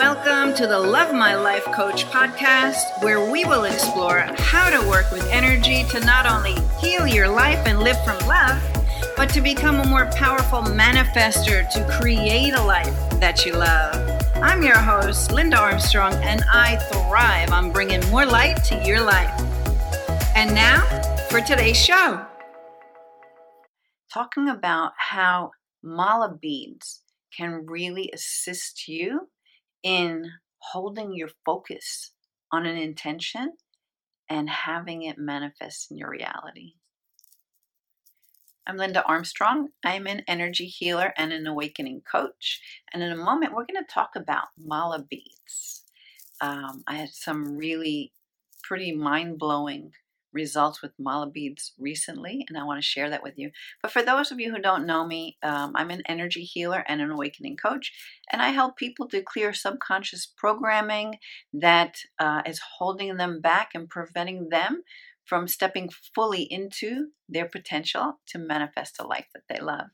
Welcome to the Love My Life Coach podcast, where we will explore how to work with energy to not only heal your life and live from love, but to become a more powerful manifester to create a life that you love. I'm your host, Linda Armstrong, and I thrive on bringing more light to your life. And now for today's show. Talking about how mala beads can really assist you in holding your focus on an intention and having it manifest in your reality. I'm Linda Armstrong. I'm an energy healer and an awakening coach. And in a moment, we're going to talk about mala beads. Um, I had some really pretty mind blowing results with mala beads recently, and I want to share that with you. But for those of you who don't know me, um, I'm an energy healer and an awakening coach, and I help people to clear subconscious programming that uh, is holding them back and preventing them from stepping fully into their potential to manifest a life that they love.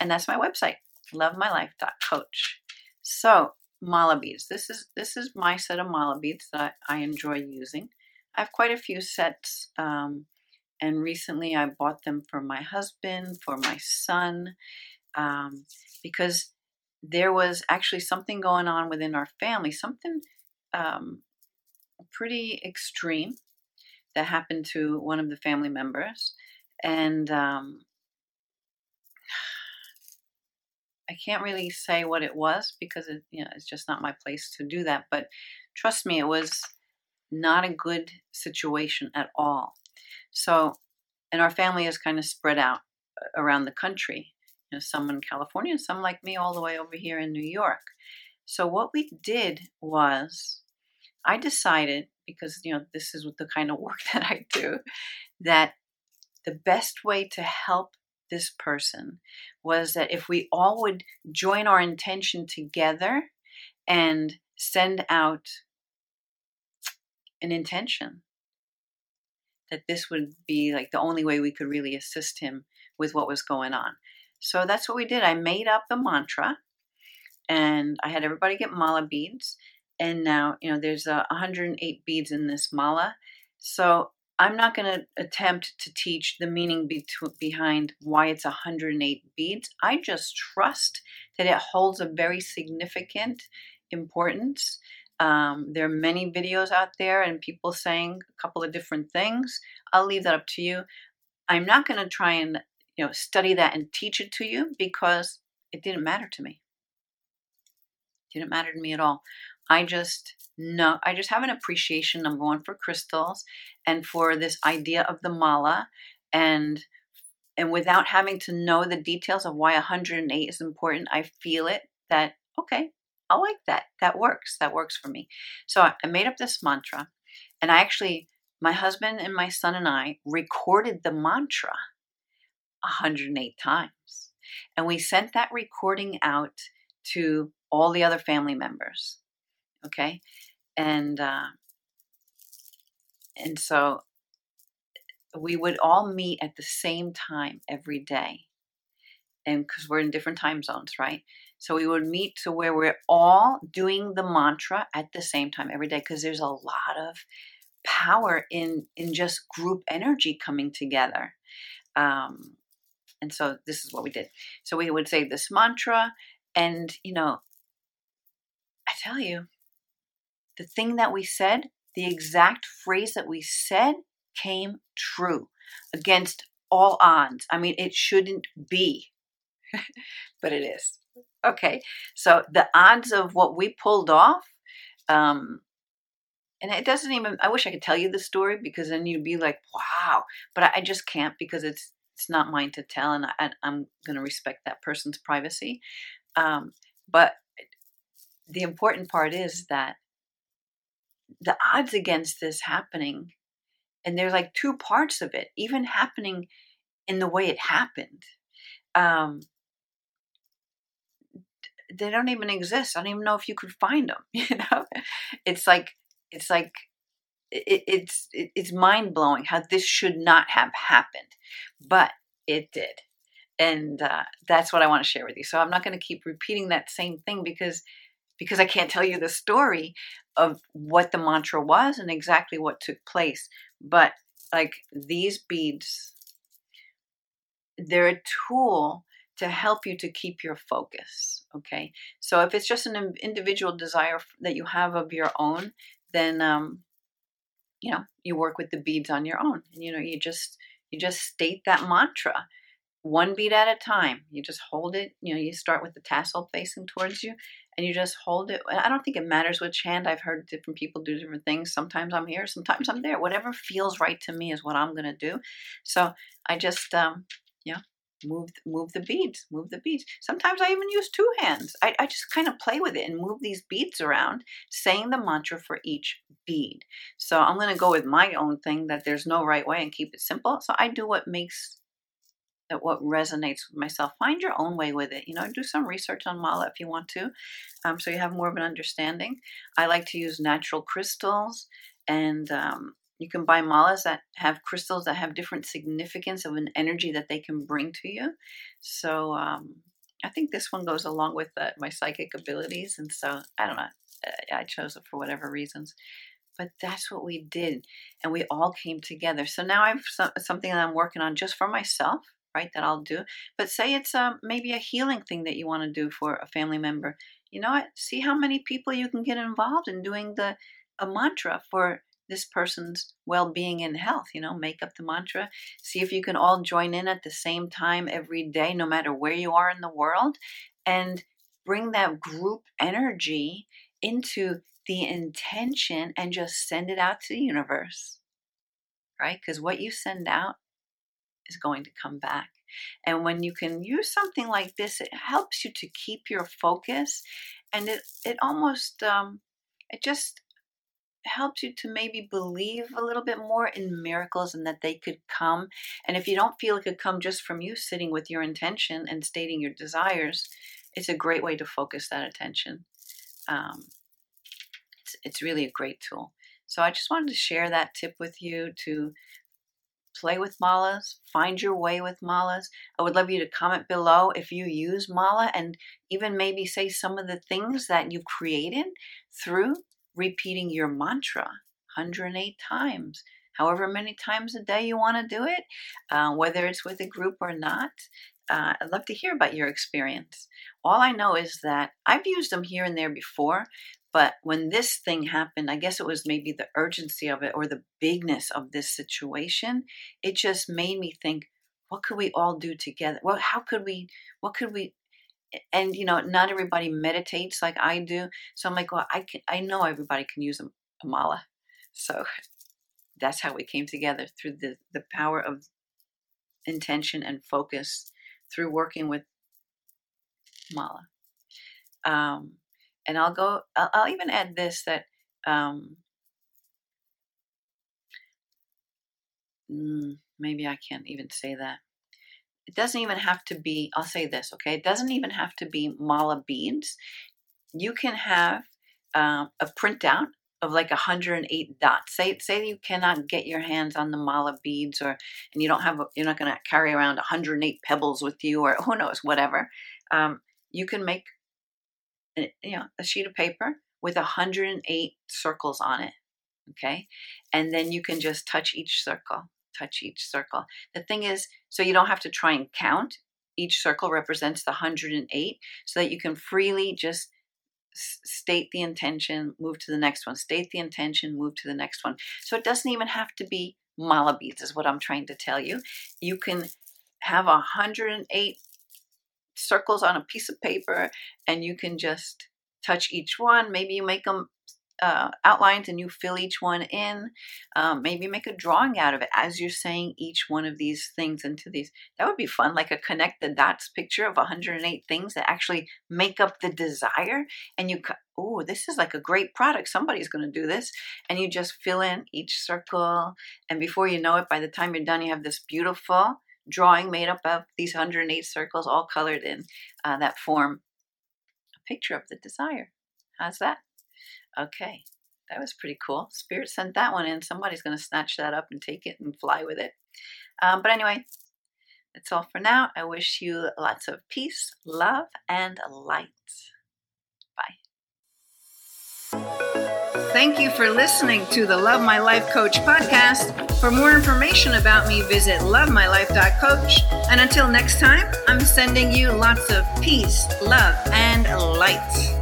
And that's my website, lovemylife.coach. So, mala beads. This is this is my set of mala beads that I enjoy using. I have quite a few sets, um, and recently I bought them for my husband, for my son, um, because there was actually something going on within our family, something um, pretty extreme that happened to one of the family members, and um, I can't really say what it was because it, you know, it's just not my place to do that. But trust me, it was not a good situation at all. So, and our family is kind of spread out uh, around the country. You know, some in California, some like me all the way over here in New York. So what we did was I decided because you know this is the kind of work that I do that the best way to help this person was that if we all would join our intention together and send out an intention that this would be like the only way we could really assist him with what was going on. So that's what we did. I made up the mantra and I had everybody get mala beads. And now, you know, there's uh, 108 beads in this mala. So I'm not going to attempt to teach the meaning be- behind why it's 108 beads. I just trust that it holds a very significant importance um, there are many videos out there and people saying a couple of different things. I'll leave that up to you. I'm not going to try and you know study that and teach it to you because it didn't matter to me. It didn't matter to me at all. I just know I just have an appreciation number one for crystals and for this idea of the mala and and without having to know the details of why 108 is important, I feel it that okay, I like that. That works. That works for me. So I made up this mantra, and I actually, my husband and my son and I recorded the mantra 108 times. And we sent that recording out to all the other family members. Okay. And, uh, and so we would all meet at the same time every day. And because we're in different time zones, right? So we would meet to where we're all doing the mantra at the same time every day because there's a lot of power in in just group energy coming together. Um, and so this is what we did. So we would say this mantra, and you know, I tell you, the thing that we said, the exact phrase that we said came true against all odds. I mean, it shouldn't be, but it is. Okay, so the odds of what we pulled off, um, and it doesn't even. I wish I could tell you the story because then you'd be like, "Wow!" But I, I just can't because it's it's not mine to tell, and I, am going to respect that person's privacy. Um, but the important part is that the odds against this happening, and there's like two parts of it, even happening in the way it happened. Um, they don't even exist. I don't even know if you could find them. You know, it's like it's like it, it's it, it's mind blowing how this should not have happened, but it did, and uh, that's what I want to share with you. So I'm not going to keep repeating that same thing because because I can't tell you the story of what the mantra was and exactly what took place. But like these beads, they're a tool to help you to keep your focus. Okay. So if it's just an individual desire that you have of your own, then, um, you know, you work with the beads on your own. And, you know, you just, you just state that mantra one bead at a time. You just hold it. You know, you start with the tassel facing towards you and you just hold it. I don't think it matters which hand. I've heard different people do different things. Sometimes I'm here, sometimes I'm there. Whatever feels right to me is what I'm going to do. So I just, um, yeah, move move the beads move the beads. Sometimes i even use two hands. I, I just kind of play with it and move these beads around saying the mantra for each bead. So i'm going to go with my own thing that there's no right way and keep it simple. So i do what makes that what resonates with myself. Find your own way with it you know do some research on mala if you want to um, so you have more of an understanding. I like to use natural crystals and um, you can buy malas that have crystals that have different significance of an energy that they can bring to you. So um, I think this one goes along with uh, my psychic abilities. And so I don't know. I chose it for whatever reasons. But that's what we did. And we all came together. So now I have something that I'm working on just for myself, right? That I'll do. But say it's um, maybe a healing thing that you want to do for a family member. You know what? See how many people you can get involved in doing the a mantra for this person's well-being and health you know make up the mantra. See if you can all join in at the same time every day no matter where you are in the world and bring that group energy into the intention and just send it out to the universe right? Because what you send out is going to come back. And when you can use something like this it helps you to keep your focus and it it almost um, it just helps you to maybe believe a little bit more in miracles and that they could come. And if you don't feel it could come just from you sitting with your intention and stating your desires, it's a great way to focus that attention. Um, it's, it's really a great tool. So I just wanted to share that tip with you to play with malas, find your way with malas. I would love you to comment below if you use mala and even maybe say some of the things that you've created through repeating your mantra 108 times, however many times a day you want to do it, uh, whether it's with a group or not. Uh, I'd love to hear about your experience. All I know is that I've used them here and there before, but when this thing happened, I guess it was maybe the urgency of it or the bigness of this situation. It just made me think, what could we all do together? Well, how could we, what could we and you know not everybody meditates like i do so i'm like well i can i know everybody can use a, a mala. So that's how we came together through the the power of intention and focus through working with mala. Um, and i'll go I'll, I'll, even add this that um, mm, maybe i can't even say that it doesn't even have to be, I'll say this, okay? It doesn't even have to be mala beads. You can have uh, a printout of like 108 dots. Say say you cannot get your hands on the mala beads, or and you don't have a, you're not going to carry around 108 pebbles with you, or who knows, whatever. Um, you can make you know a sheet of paper with 108 circles on it, okay, and then you can just touch each circle touch each circle. The thing is, so you don't have to try and count. Each circle represents the 108 so that you can freely just state the intention, move to the next one, state the intention, move to the next one. So it doesn't even have to be mala beads, is what I'm trying to tell you. You can have 108 circles on a piece of paper and you can just touch each one. Maybe you make them uh, outlines and you fill each one in. Um, maybe make a drawing out of it as you're saying each one of these things into these. That would be fun, like a connect the dots picture of 108 things that actually make up the desire. And you, oh, this is like a great product. Somebody's going to do this. And you just fill in each circle. And before you know it, by the time you're done, you have this beautiful drawing made up of these 108 circles, all colored in uh, that form a picture of the desire. How's that? Okay, that was pretty cool. Spirit sent that one in. Somebody's going to snatch that up and take it and fly with it. Um, but anyway, that's all for now. I wish you lots of peace, love, and light. Bye. thank you for listening to the Love My Life Coach podcast. For more information about me, visit lovemylife.coach. And until next time, I'm sending you lots of peace, love, and light.